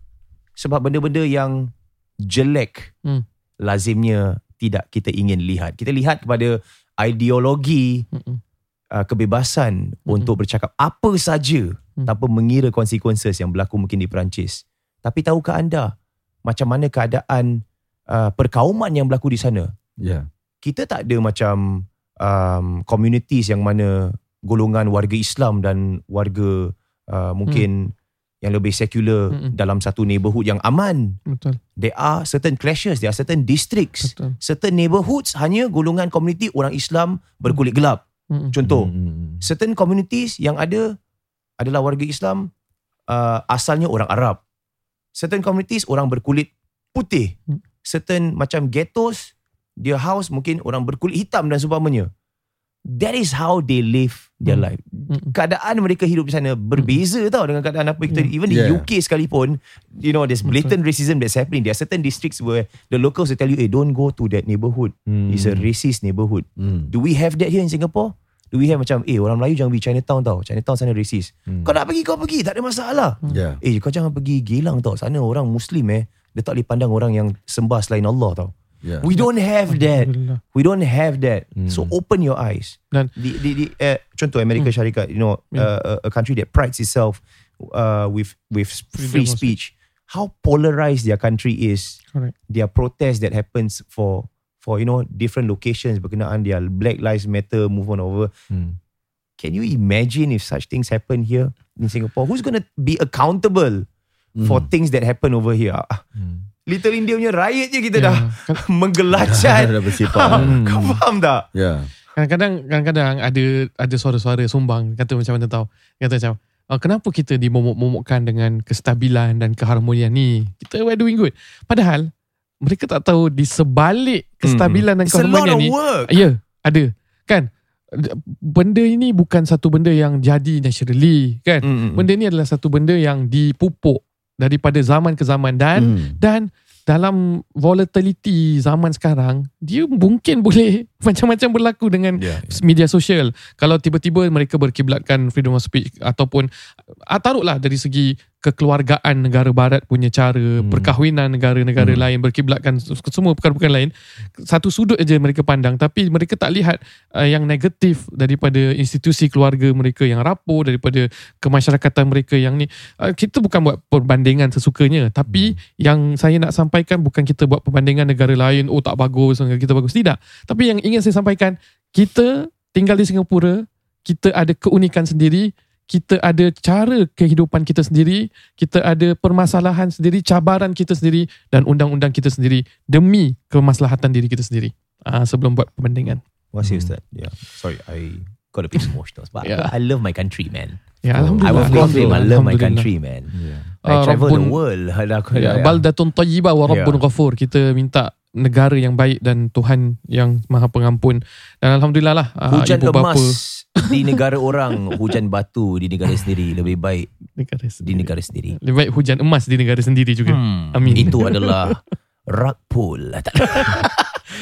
[SPEAKER 2] sebab benda-benda yang jelek
[SPEAKER 3] Hmm.
[SPEAKER 2] lazimnya tidak kita ingin lihat. Kita lihat kepada ideologi
[SPEAKER 3] Mm-mm.
[SPEAKER 2] uh, kebebasan untuk bercakap apa saja
[SPEAKER 3] Hmm.
[SPEAKER 2] tanpa mengira consequences yang berlaku mungkin di Perancis. Tapi tahukah anda macam mana keadaan uh, perkauman yang berlaku di sana?
[SPEAKER 1] Ya.
[SPEAKER 2] Kita tak ada macam um, communities yang mana golongan warga Islam dan warga uh, mungkin yang lebih sekular
[SPEAKER 3] Mm-mm.
[SPEAKER 2] dalam satu neighborhood yang aman.
[SPEAKER 3] Betul.
[SPEAKER 2] There are certain clashes, there are certain districts,
[SPEAKER 3] Betul.
[SPEAKER 2] certain neighborhoods hanya golongan komuniti orang Islam berkulit gelap.
[SPEAKER 3] Mm-mm.
[SPEAKER 2] Contoh,
[SPEAKER 5] Hmm.
[SPEAKER 2] certain communities yang ada adalah warga Islam uh, asalnya orang Arab. Certain communities orang berkulit putih.
[SPEAKER 3] Hmm.
[SPEAKER 2] Certain macam ghettos, their house mungkin orang berkulit hitam dan sebagainya. That is how they live their
[SPEAKER 3] Hmm.
[SPEAKER 2] life.
[SPEAKER 3] Mm-mm.
[SPEAKER 2] Keadaan mereka hidup di sana berbeza tau dengan keadaan apa kita
[SPEAKER 3] Yeah.
[SPEAKER 2] even di
[SPEAKER 1] Yeah.
[SPEAKER 2] UK sekalipun, you know there's blatant racism that's happening. There are certain districts where the locals will tell you, "Hey, don't go to that neighborhood.
[SPEAKER 5] Hmm.
[SPEAKER 2] It's a racist neighborhood."
[SPEAKER 1] Hmm.
[SPEAKER 2] Do we have that here in Singapore? Do we have macam Eh orang Melayu jangan pergi Chinatown tau Chinatown sana racist
[SPEAKER 5] Hmm.
[SPEAKER 2] Kau nak pergi kau pergi Tak ada masalah
[SPEAKER 1] Ya.
[SPEAKER 2] Eh kau jangan pergi Gelang tau Sana orang Muslim eh Dia tak boleh pandang orang yang Sembah selain Allah tau
[SPEAKER 1] Ya.
[SPEAKER 2] We don't have that We don't have that
[SPEAKER 5] Hmm.
[SPEAKER 2] So open your eyes
[SPEAKER 3] Dan-
[SPEAKER 2] di, di, di, eh, Contoh Amerika Syarikat You know uh, a, a country that prides itself uh, With with free
[SPEAKER 3] Freedom of
[SPEAKER 2] speech How polarized their country is
[SPEAKER 3] Correct.
[SPEAKER 2] their protest that happens for for you know different locations berkenaan their Black Lives Matter movement over.
[SPEAKER 5] Hmm.
[SPEAKER 2] Can you imagine if such things happen here in Singapore? Who's going to be accountable for things that happen over here?
[SPEAKER 5] Hmm.
[SPEAKER 2] Little India punya riot je kita
[SPEAKER 3] Ya.
[SPEAKER 2] dah menggelacak.
[SPEAKER 1] Dah bersifat.
[SPEAKER 2] Ah, Kau faham tak?
[SPEAKER 1] Ya.
[SPEAKER 3] Kadang-kadang kadang-kadang ada ada suara-suara sumbang kata macam mana tahu. Kata macam "Ah, kenapa kita dimomok-momokkan dengan kestabilan dan keharmonian ni? Kita we're doing good. Padahal mereka tak tahu di sebalik kestabilan dan
[SPEAKER 2] It's a lot
[SPEAKER 3] kefahamannya
[SPEAKER 2] of
[SPEAKER 3] ni
[SPEAKER 2] work.
[SPEAKER 3] Ya, ada. Kan? Benda ini bukan satu benda yang jadi naturally, kan?
[SPEAKER 2] Mm, mm, mm.
[SPEAKER 3] Benda ni adalah satu benda yang dipupuk daripada zaman ke zaman dan
[SPEAKER 1] Hmm.
[SPEAKER 3] dan dalam volatility zaman sekarang, dia mungkin boleh macam-macam berlaku dengan
[SPEAKER 2] Ya,
[SPEAKER 3] media sosial. Kalau tiba-tiba mereka berkiblatkan freedom of speech ataupun ah, taruhlah dari segi kekeluargaan negara barat punya cara, hmm. perkahwinan negara-negara hmm. lain berkiblatkan semua perkara-perkara lain. Satu sudut aja mereka pandang tapi mereka tak lihat uh, yang negatif daripada institusi keluarga mereka yang rapuh daripada kemasyarakatan mereka yang ni. Uh, kita bukan buat perbandingan sesukanya tapi hmm. yang saya nak sampaikan bukan kita buat perbandingan negara lain oh tak bagus negara kita bagus tidak. Tapi yang ingin saya sampaikan kita tinggal di Singapura kita ada keunikan sendiri kita ada cara kehidupan kita sendiri kita ada permasalahan sendiri cabaran kita sendiri dan undang-undang kita sendiri demi kemaslahatan diri kita sendiri uh, sebelum buat perbandingan
[SPEAKER 2] What's your that? Yeah. Sorry, I got a bit emotional. But
[SPEAKER 3] Yeah.
[SPEAKER 2] I love my country, man. I
[SPEAKER 3] alhamdulillah
[SPEAKER 2] will claim I love my country, man. I
[SPEAKER 3] Ah,
[SPEAKER 2] travel the
[SPEAKER 3] Rabbun-
[SPEAKER 2] world. Aku-
[SPEAKER 3] Ya,
[SPEAKER 2] yeah.
[SPEAKER 3] baldatun tayyibah wa rabbun
[SPEAKER 2] Ya.
[SPEAKER 3] ghafur. Kita minta negara yang baik dan Tuhan yang Maha Pengampun. Dan alhamdulillah lah ah,
[SPEAKER 2] Hujan
[SPEAKER 3] ibu bapa
[SPEAKER 2] emas di negara orang, hujan batu di negara sendiri lebih baik
[SPEAKER 3] negara
[SPEAKER 2] di
[SPEAKER 3] sendiri.
[SPEAKER 2] negara sendiri.
[SPEAKER 3] Lebih baik hujan emas di negara sendiri juga.
[SPEAKER 2] Hmm,
[SPEAKER 3] Amin.
[SPEAKER 2] Itu adalah rug pull.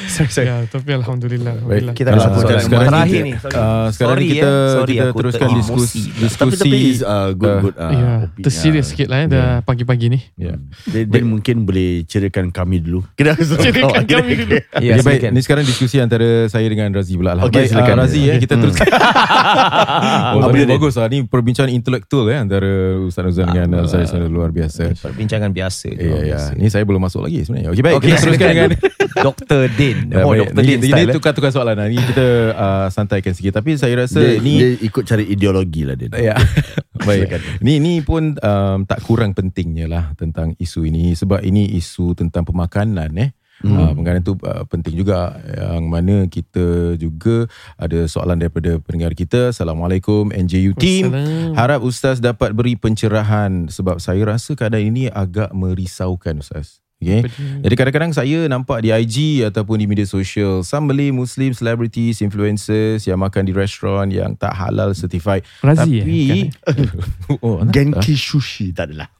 [SPEAKER 2] sorry, sorry.
[SPEAKER 3] Ya, tapi alhamdulillah. alhamdulillah.
[SPEAKER 2] Kita ada
[SPEAKER 1] Ah,
[SPEAKER 2] satu soalan
[SPEAKER 1] sekarang
[SPEAKER 2] terakhir ni. Sorry.
[SPEAKER 5] Uh, sekarang
[SPEAKER 2] Sorry,
[SPEAKER 5] ni kita
[SPEAKER 2] eh. Sorry,
[SPEAKER 5] kita
[SPEAKER 2] aku
[SPEAKER 5] teruskan diskusi
[SPEAKER 1] tapi
[SPEAKER 5] diskusi
[SPEAKER 1] tapi is uh, good
[SPEAKER 5] uh,
[SPEAKER 1] good uh,
[SPEAKER 3] ya, terserius
[SPEAKER 1] Ah.
[SPEAKER 3] sikit lah eh, dah pagi-pagi ni.
[SPEAKER 5] Ya.
[SPEAKER 1] Dia, dia mungkin boleh ceritakan kami dulu. Kita
[SPEAKER 3] Ceritakan kami dulu.
[SPEAKER 2] Ya,
[SPEAKER 5] okay, baik. Ni sekarang diskusi antara saya dengan Razi pula lah.
[SPEAKER 1] Okey,
[SPEAKER 5] Baik,
[SPEAKER 1] silakan.
[SPEAKER 5] uh, Razi eh, kita
[SPEAKER 1] Hmm.
[SPEAKER 5] teruskan. oh, tadi
[SPEAKER 1] dia?
[SPEAKER 5] bagus lah. Ni perbincangan intelektual eh antara Ustaz Nuzan dengan uh, saya sangat luar biasa.
[SPEAKER 2] Perbincangan biasa.
[SPEAKER 5] Ya, ya. Ni saya belum masuk lagi sebenarnya. Okey, baik.
[SPEAKER 2] Okay,
[SPEAKER 5] kita teruskan dengan
[SPEAKER 2] Dr. Din.
[SPEAKER 5] Ya,
[SPEAKER 2] Oh,
[SPEAKER 5] baik.
[SPEAKER 2] Dr.
[SPEAKER 5] Ni,
[SPEAKER 2] Din
[SPEAKER 5] ini
[SPEAKER 2] style. eh.
[SPEAKER 5] tukar-tukar soalan lah. Ni kita uh, santaikan sikit. Tapi saya rasa
[SPEAKER 1] dia,
[SPEAKER 5] ni
[SPEAKER 1] dia ikut cari ideologi lah dia.
[SPEAKER 5] Ya. Baik. Ni ni pun um, tak kurang pentingnya lah tentang isu ini sebab ini isu tentang pemakanan eh. Hmm. Uh, tu uh, penting juga yang mana kita juga ada soalan daripada pendengar kita. Assalamualaikum NJU team. Harap ustaz dapat beri pencerahan sebab saya rasa keadaan ini agak merisaukan ustaz. Okay. Jadi kadang-kadang saya nampak di IG ataupun di media sosial Somebody Muslim celebrities, influencers yang makan di restoran yang tak halal certified.
[SPEAKER 3] Razi
[SPEAKER 5] Tapi
[SPEAKER 3] eh,
[SPEAKER 5] oh,
[SPEAKER 1] Genki sushi tak adalah.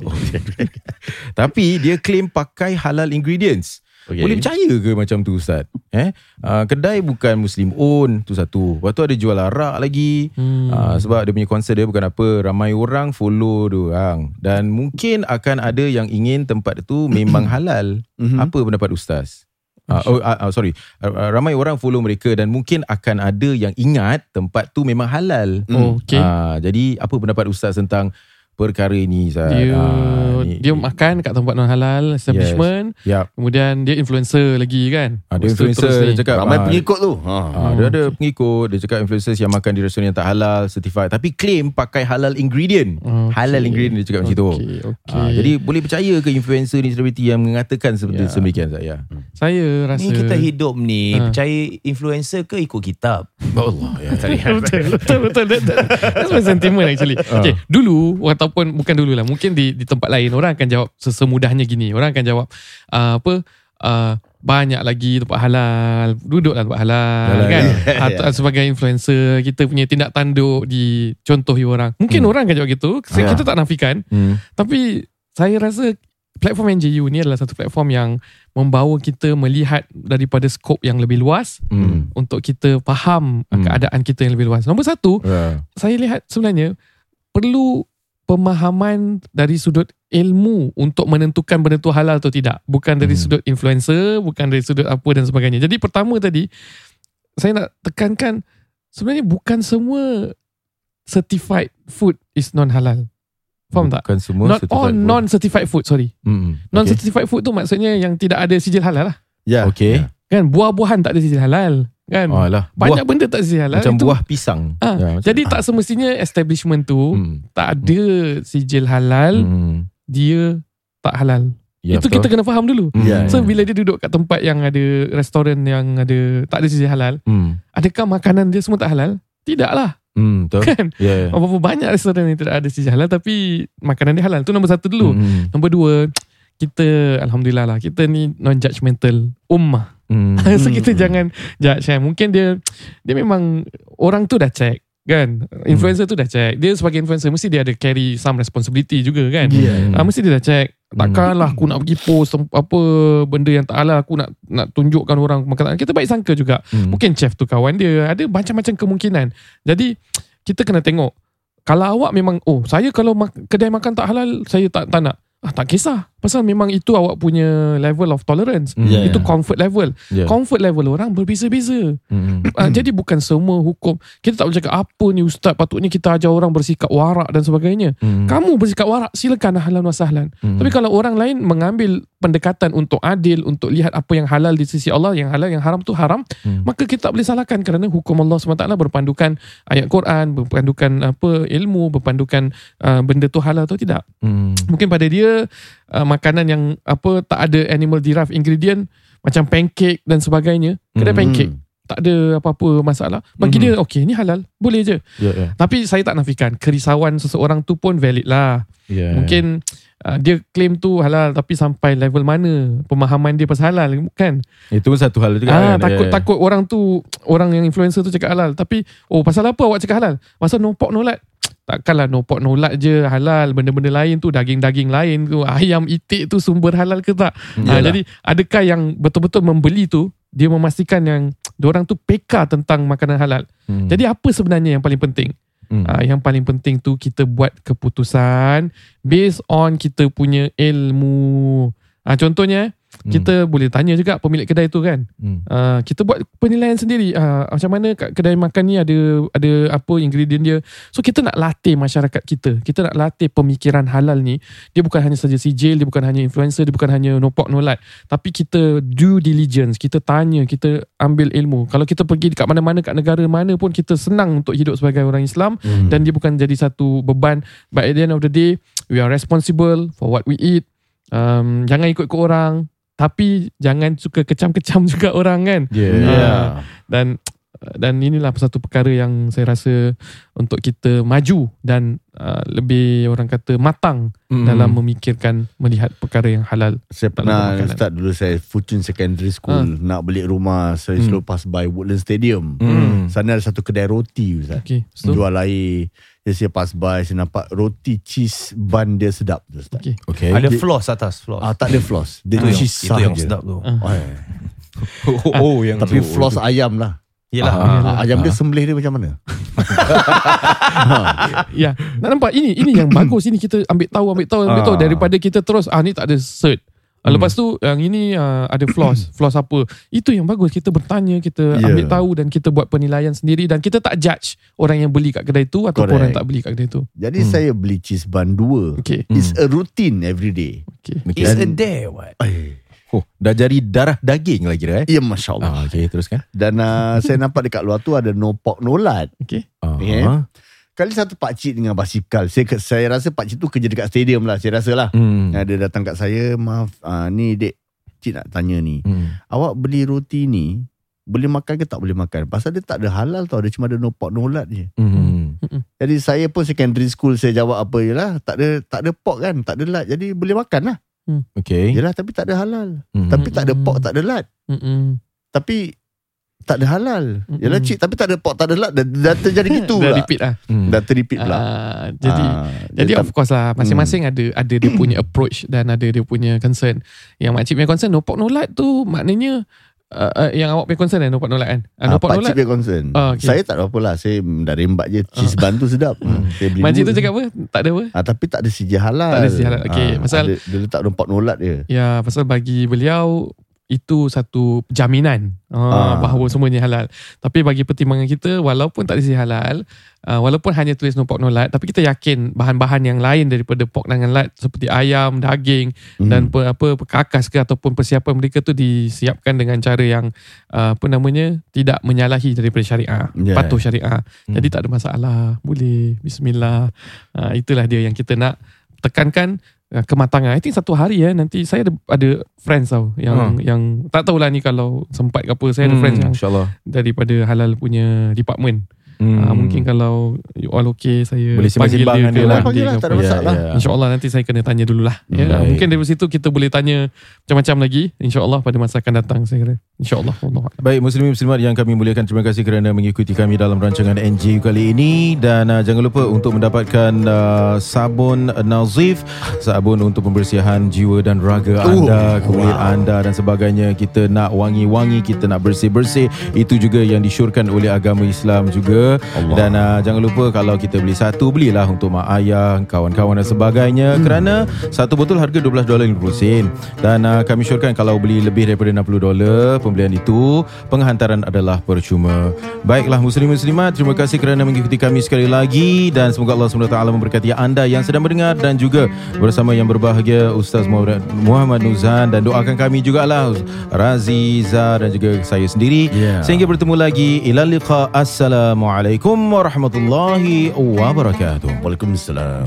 [SPEAKER 5] Tapi dia claim pakai halal ingredients.
[SPEAKER 1] Okay.
[SPEAKER 5] Boleh percaya ke macam tu Ustaz? Eh? Uh, kedai bukan Muslim own tu satu. Lepas tu ada jual arak lagi.
[SPEAKER 3] Hmm.
[SPEAKER 5] Uh, sebab dia punya konsep dia bukan apa. Ramai orang follow dia orang. Dan mungkin akan ada yang ingin tempat tu memang halal.
[SPEAKER 1] Mhm.
[SPEAKER 5] Apa pendapat Ustaz? Uh, oh, uh, uh, sorry. Uh, uh, ramai orang follow mereka dan mungkin akan ada yang ingat tempat tu memang halal.
[SPEAKER 3] Oh, okay.
[SPEAKER 5] Ah, jadi apa pendapat Ustaz tentang perkara ini Ustaz?
[SPEAKER 3] dia
[SPEAKER 5] Ah, ni-
[SPEAKER 3] dia makan kat tempat non halal establishment
[SPEAKER 5] Yap.
[SPEAKER 3] kemudian dia influencer lagi kan
[SPEAKER 5] Ah, dia
[SPEAKER 3] Lepas
[SPEAKER 5] influencer dia
[SPEAKER 3] ni.
[SPEAKER 5] cakap
[SPEAKER 1] Ramai
[SPEAKER 5] ah,
[SPEAKER 1] pengikut tu. Ha.
[SPEAKER 5] Ah, dia ada pengikut Dia cakap influencers yang makan di restoran yang tak halal Certified Tapi claim pakai halal ingredient
[SPEAKER 3] Okay.
[SPEAKER 5] Halal ingredient dia cakap macam tu
[SPEAKER 3] okay, okay.
[SPEAKER 5] Ah, Jadi boleh percaya ke influencer ni selebriti yang mengatakan seperti
[SPEAKER 3] Ya.
[SPEAKER 5] sedemikian saya
[SPEAKER 3] saya rasa
[SPEAKER 2] Ni kita hidup ni
[SPEAKER 3] Ha.
[SPEAKER 2] Percaya influencer ke ikut kitab
[SPEAKER 5] Allah ya.
[SPEAKER 3] betul betul betul that, that's my sentiment actually okay dulu ataupun bukan dulu lah mungkin di di tempat lain orang akan jawab sesemudahnya gini orang akan jawab uh, apa uh, banyak lagi tempat halal duduklah tempat halal
[SPEAKER 5] Halal,
[SPEAKER 3] kan
[SPEAKER 1] ya.
[SPEAKER 3] Atau sebagai influencer kita punya tindak tanduk dicontohi orang mungkin
[SPEAKER 5] Hmm.
[SPEAKER 3] orang akan jawab gitu
[SPEAKER 1] Ya.
[SPEAKER 3] kita tak nafikan
[SPEAKER 5] hmm.
[SPEAKER 3] Tapi saya rasa platform NJU ni adalah satu platform yang membawa kita melihat daripada skop yang lebih luas
[SPEAKER 5] Hmm.
[SPEAKER 3] untuk kita faham
[SPEAKER 5] Hmm.
[SPEAKER 3] keadaan kita yang lebih luas. Nombor satu,
[SPEAKER 5] Ya.
[SPEAKER 3] saya lihat sebenarnya perlu pemahaman dari sudut ilmu untuk menentukan benda tu halal atau tidak. Bukan dari
[SPEAKER 5] Hmm.
[SPEAKER 3] sudut influencer, bukan dari sudut apa dan sebagainya. Jadi pertama tadi, saya nak tekankan sebenarnya bukan semua certified food is non-halal. Faham tak?
[SPEAKER 5] Bukan semua
[SPEAKER 3] Not
[SPEAKER 5] certified
[SPEAKER 3] all
[SPEAKER 5] food.
[SPEAKER 3] non-certified food, sorry.
[SPEAKER 5] Hmm.
[SPEAKER 3] Non-certified food tu maksudnya yang tidak ada sijil halal lah.
[SPEAKER 1] Ya.
[SPEAKER 5] Okay, okay.
[SPEAKER 3] Kan buah-buahan tak ada sijil halal. Kan?
[SPEAKER 5] Oh, alah.
[SPEAKER 3] Banyak
[SPEAKER 5] buah,
[SPEAKER 3] benda tak sijil halal.
[SPEAKER 5] Macam
[SPEAKER 3] Itu-
[SPEAKER 5] buah pisang
[SPEAKER 3] Ah,
[SPEAKER 5] Ya, macam-
[SPEAKER 3] Jadi tak semestinya establishment tu
[SPEAKER 5] hmm.
[SPEAKER 3] tak ada sijil halal,
[SPEAKER 5] Hmm.
[SPEAKER 3] dia tak halal.
[SPEAKER 5] Ya,
[SPEAKER 3] Itu
[SPEAKER 5] betul.
[SPEAKER 3] kita kena faham dulu.
[SPEAKER 5] Hmm.
[SPEAKER 1] Ya,
[SPEAKER 3] So bila dia duduk kat tempat yang ada restoran yang ada tak ada sijil halal,
[SPEAKER 5] hmm.
[SPEAKER 3] adakah makanan dia semua tak halal? Tidaklah.
[SPEAKER 5] Hmm, betul.
[SPEAKER 3] Kan?
[SPEAKER 5] Ya.
[SPEAKER 3] Berapa banyak restoran yang tidak ada sijil halal tapi makanan dia halal. Tu nombor satu dulu.
[SPEAKER 5] Hmm.
[SPEAKER 3] Nombor dua, kita alhamdulillah lah kita ni non judgmental ummah.
[SPEAKER 5] Hmm.
[SPEAKER 3] so kita jangan judge kan. Mungkin dia dia memang orang tu dah check kan. Influencer tu dah check. Dia sebagai influencer mesti dia ada carry some responsibility juga kan.
[SPEAKER 1] Yeah.
[SPEAKER 3] Ah, mesti dia dah check. Takkanlah aku nak pergi post apa benda yang tak aku nak nak tunjukkan orang makan kita baik sangka juga.
[SPEAKER 5] Hmm.
[SPEAKER 3] Mungkin chef tu kawan dia. Ada macam-macam kemungkinan. Jadi kita kena tengok kalau awak memang oh saya kalau kedai makan tak halal saya tak tak nak. Ah tak kisah. Pasal memang itu awak punya level of tolerance.
[SPEAKER 5] Hmm.
[SPEAKER 1] Yeah.
[SPEAKER 3] Itu comfort level.
[SPEAKER 5] Yeah.
[SPEAKER 3] Comfort level orang berbeza-beza.
[SPEAKER 5] Hmm.
[SPEAKER 3] Uh, jadi bukan semua hukum kita tak boleh cakap apa ni ustaz patutnya kita ajar orang bersikap warak dan sebagainya.
[SPEAKER 5] Hmm.
[SPEAKER 3] Kamu bersikap warak silakan ahlan wa sahlan.
[SPEAKER 5] Hmm.
[SPEAKER 3] Tapi kalau orang lain mengambil pendekatan untuk adil untuk lihat apa yang halal di sisi Allah, yang halal yang haram tu haram,
[SPEAKER 5] Hmm.
[SPEAKER 3] maka kita tak boleh salahkan kerana hukum Allah SWT berpandukan ayat Quran, berpandukan apa ilmu, berpandukan uh, benda tu halal atau tidak.
[SPEAKER 5] Hmm.
[SPEAKER 3] Mungkin pada dia uh, makanan yang apa tak ada animal derived ingredient macam pancake dan sebagainya, kedai
[SPEAKER 5] Hmm.
[SPEAKER 3] pancake tak ada apa-apa masalah. Bagi
[SPEAKER 5] Mhm.
[SPEAKER 3] dia okey ni halal, boleh je.
[SPEAKER 5] Ya, ya.
[SPEAKER 3] Tapi saya tak nafikan kerisauan seseorang tu pun valid lah.
[SPEAKER 5] Ya.
[SPEAKER 3] Mungkin uh, dia claim tu halal tapi sampai level mana pemahaman dia pasal halal kan?
[SPEAKER 5] itu pun satu hal juga
[SPEAKER 3] Ah
[SPEAKER 5] kan.
[SPEAKER 3] takut
[SPEAKER 5] Ya, ya.
[SPEAKER 3] takut orang tu orang yang influencer tu cakap halal tapi oh pasal apa awak cakap halal? Pasal no pork no lard. Takkanlah no pork no lard je halal benda-benda lain tu daging-daging lain tu ayam itik tu sumber halal ke tak?
[SPEAKER 1] Yalah.
[SPEAKER 3] jadi adakah yang betul-betul membeli tu dia memastikan yang orang tu peka tentang makanan halal.
[SPEAKER 5] Hmm.
[SPEAKER 3] Jadi apa sebenarnya yang paling penting?
[SPEAKER 5] Hmm.
[SPEAKER 3] Uh, yang paling penting tu kita buat keputusan based on kita punya ilmu. Uh, contohnya
[SPEAKER 5] Hmm.
[SPEAKER 3] kita boleh tanya juga pemilik kedai tu kan.
[SPEAKER 5] Hmm.
[SPEAKER 3] Uh, kita buat penilaian sendiri. Uh, macam mana kat kedai makan ni ada ada apa ingredient dia. So kita nak latih masyarakat kita. Kita nak latih pemikiran halal ni. Dia bukan hanya saja sijil, dia bukan hanya influencer, dia bukan hanya no pork no lard. Tapi kita due diligence, kita tanya, kita ambil ilmu. Kalau kita pergi dekat mana-mana kat negara mana pun kita senang untuk hidup sebagai orang Islam
[SPEAKER 1] Hmm.
[SPEAKER 3] dan dia bukan jadi satu beban but at the end of the day we are responsible for what we eat um, jangan ikut-ikut orang tapi jangan suka kecam-kecam juga orang kan.
[SPEAKER 1] Yeah.
[SPEAKER 3] dan dan inilah satu perkara yang saya rasa untuk kita maju dan uh, lebih orang kata matang
[SPEAKER 5] Hmm.
[SPEAKER 3] dalam memikirkan melihat perkara yang halal
[SPEAKER 1] Saya pernah start dulu saya Fortune Secondary School nak balik rumah saya selalu pass by Woodland Stadium.
[SPEAKER 5] Hmm.
[SPEAKER 1] Sana ada satu kedai roti Ustaz.
[SPEAKER 3] okey so
[SPEAKER 1] Jual air. Jadi saya pass by saya nampak roti cheese bun dia sedap tu Ustaz.
[SPEAKER 3] okey
[SPEAKER 5] Okay.
[SPEAKER 2] Ada floss atas floss.
[SPEAKER 1] Ah tak ada floss. Dia
[SPEAKER 2] itu yang,
[SPEAKER 1] cheese
[SPEAKER 2] itu yang sedap tu.
[SPEAKER 3] Ah.
[SPEAKER 1] Oh.
[SPEAKER 5] Oh, oh, yang
[SPEAKER 1] Tapi
[SPEAKER 5] tu.
[SPEAKER 1] floss ayam lah.
[SPEAKER 2] Yelah.
[SPEAKER 1] Ah, ayam dia sembelih dia macam mana?
[SPEAKER 3] Ya, nak nampak ini ini yang bagus ini kita ambil tahu ambil tahu ambil tahu
[SPEAKER 5] Ah.
[SPEAKER 3] daripada kita terus ah ni tak ada cert. Ah, Lepas tu yang ini ah, ada flaws, flaws apa. Itu yang bagus kita bertanya, kita
[SPEAKER 1] Ya.
[SPEAKER 3] ambil tahu dan kita buat penilaian sendiri dan kita tak judge orang yang beli kat kedai tu ataupun
[SPEAKER 1] Correct.
[SPEAKER 3] orang yang tak beli kat kedai tu.
[SPEAKER 1] Jadi saya beli cheese bun dua.
[SPEAKER 3] Okey.
[SPEAKER 1] It's a routine every day.
[SPEAKER 3] Okey.
[SPEAKER 5] Okay.
[SPEAKER 2] It's a day what?
[SPEAKER 1] Eh,
[SPEAKER 5] Oh, dah jadi darah daging lagi dah eh.
[SPEAKER 1] Ya Masya Allah.
[SPEAKER 5] Ah, okay, teruskan.
[SPEAKER 1] Dan uh, saya nampak dekat luar tu ada no pork no lard.
[SPEAKER 3] Okey.
[SPEAKER 5] Ah.
[SPEAKER 1] Okay. Kali satu pakcik dengan basikal. Saya saya rasa pakcik tu kerja dekat stadium lah. Saya rasa lah.
[SPEAKER 5] Hmm.
[SPEAKER 1] Hmm. Dia datang kat saya, maaf, uh, ni dek, cik nak tanya ni.
[SPEAKER 5] Hmm.
[SPEAKER 1] Awak beli roti ni, boleh makan ke tak boleh makan? Pasal dia tak ada halal tau. Dia cuma ada no pork no lard je.
[SPEAKER 5] Hmm.
[SPEAKER 1] Jadi saya pun secondary school saya jawab apa je lah. Tak ada, tak ada pork kan, tak ada lard. Jadi boleh makan lah.
[SPEAKER 5] Okay.
[SPEAKER 1] Yelah tapi tak ada halal.
[SPEAKER 5] Hmm.
[SPEAKER 1] Tapi tak ada pork, tak ada lard.
[SPEAKER 3] Mm-mm.
[SPEAKER 1] Tapi tak ada halal.
[SPEAKER 3] Mm-mm.
[SPEAKER 1] Yalah cik, tapi tak ada pork, tak ada lard. Dah, dah terjadi gitu
[SPEAKER 3] Dah
[SPEAKER 1] pula.
[SPEAKER 3] repeat lah.
[SPEAKER 5] Hmm.
[SPEAKER 1] Dah terrepeat pula.
[SPEAKER 3] Ah, jadi
[SPEAKER 1] Ah,
[SPEAKER 3] Jadi of course lah Masing-masing ada Ada dia punya approach Dan ada dia punya concern Yang makcik punya concern No pork no lard tu Maknanya uh, uh, Yang awak punya concern kan No pork no lard kan uh, No
[SPEAKER 1] Ah,
[SPEAKER 3] pork no
[SPEAKER 1] pakcik
[SPEAKER 3] lard
[SPEAKER 1] punya concern.
[SPEAKER 3] Ah, okay.
[SPEAKER 1] Saya tak ada apa lah. Saya dah rembat je. Cheese bun tu sedap. Hmm. Saya beli
[SPEAKER 3] Makcik tu cakap apa Tak ada apa
[SPEAKER 1] Ah, tapi tak ada sijil halal.
[SPEAKER 3] Tak ada sijil halal. Okey,
[SPEAKER 1] Ah,
[SPEAKER 3] pasal-
[SPEAKER 1] Dia, dia letak rompak nolat dia.
[SPEAKER 3] Ya pasal bagi beliau itu satu jaminan
[SPEAKER 1] Ah.
[SPEAKER 3] uh, bahawa semuanya halal. Tapi bagi pertimbangan kita walaupun tak ada sisi halal, uh, walaupun hanya tulis no pork no lard, tapi kita yakin bahan-bahan yang lain daripada pork dengan lard seperti ayam, daging
[SPEAKER 1] Hmm.
[SPEAKER 3] dan pe, apa perkakas ke ataupun persiapan mereka tu disiapkan dengan cara yang uh, apa namanya tidak menyalahi daripada syariah,
[SPEAKER 1] Yeah.
[SPEAKER 3] patuh syariah.
[SPEAKER 5] Hmm.
[SPEAKER 3] Jadi tak ada masalah, boleh bismillah. Uh, itulah dia yang kita nak tekankan uh, kematangan. I think satu hari ya nanti saya ada ada friends tau yang
[SPEAKER 5] Hmm.
[SPEAKER 3] yang tak tahulah ni kalau sempat ke apa saya ada friends yang
[SPEAKER 5] InsyaAllah.
[SPEAKER 3] daripada halal punya department.
[SPEAKER 5] Hmm.
[SPEAKER 3] Ah, mungkin kalau you all okay saya
[SPEAKER 5] Boleh
[SPEAKER 3] panggil
[SPEAKER 5] sembang-sembang
[SPEAKER 3] dia
[SPEAKER 5] dengan
[SPEAKER 3] ke
[SPEAKER 5] dia lah.
[SPEAKER 1] Panggil lah,
[SPEAKER 3] ke
[SPEAKER 1] tak ada masalah.
[SPEAKER 5] Ya, ya.
[SPEAKER 3] InsyaAllah nanti saya kena tanya dululah. Ya,
[SPEAKER 5] Baik.
[SPEAKER 3] mungkin dari situ kita boleh tanya macam-macam lagi. InsyaAllah pada masa akan datang saya kira. InsyaAllah. Allah.
[SPEAKER 5] Baik muslimin muslimat yang kami muliakan terima kasih kerana mengikuti kami dalam rancangan NJ kali ini dan uh, jangan lupa untuk mendapatkan uh, sabun Nazif sabun untuk pembersihan jiwa dan raga anda kulit anda dan sebagainya kita nak wangi-wangi kita nak bersih-bersih itu juga yang disyorkan oleh agama Islam juga Allah. dan uh, jangan lupa kalau kita beli satu belilah untuk mak ayah kawan-kawan dan sebagainya. Hmm. kerana satu botol harga 12 dolar 50 sen. Dan uh, kami syorkan kalau beli lebih daripada 60 dolar pembelian itu penghantaran adalah percuma. Baiklah muslim muslimat terima kasih kerana mengikuti kami sekali lagi. Dan semoga Allah SWT memberkati anda yang sedang mendengar dan juga bersama yang berbahagia Ustaz Muhammad Nuzhan dan doakan kami jugalah Razi Zah dan juga saya sendiri.
[SPEAKER 1] Ya.
[SPEAKER 5] sehingga bertemu lagi. Ila liqa. Assalamualaikum warahmatullahi wabarakatuh
[SPEAKER 1] Waalaikumsalam.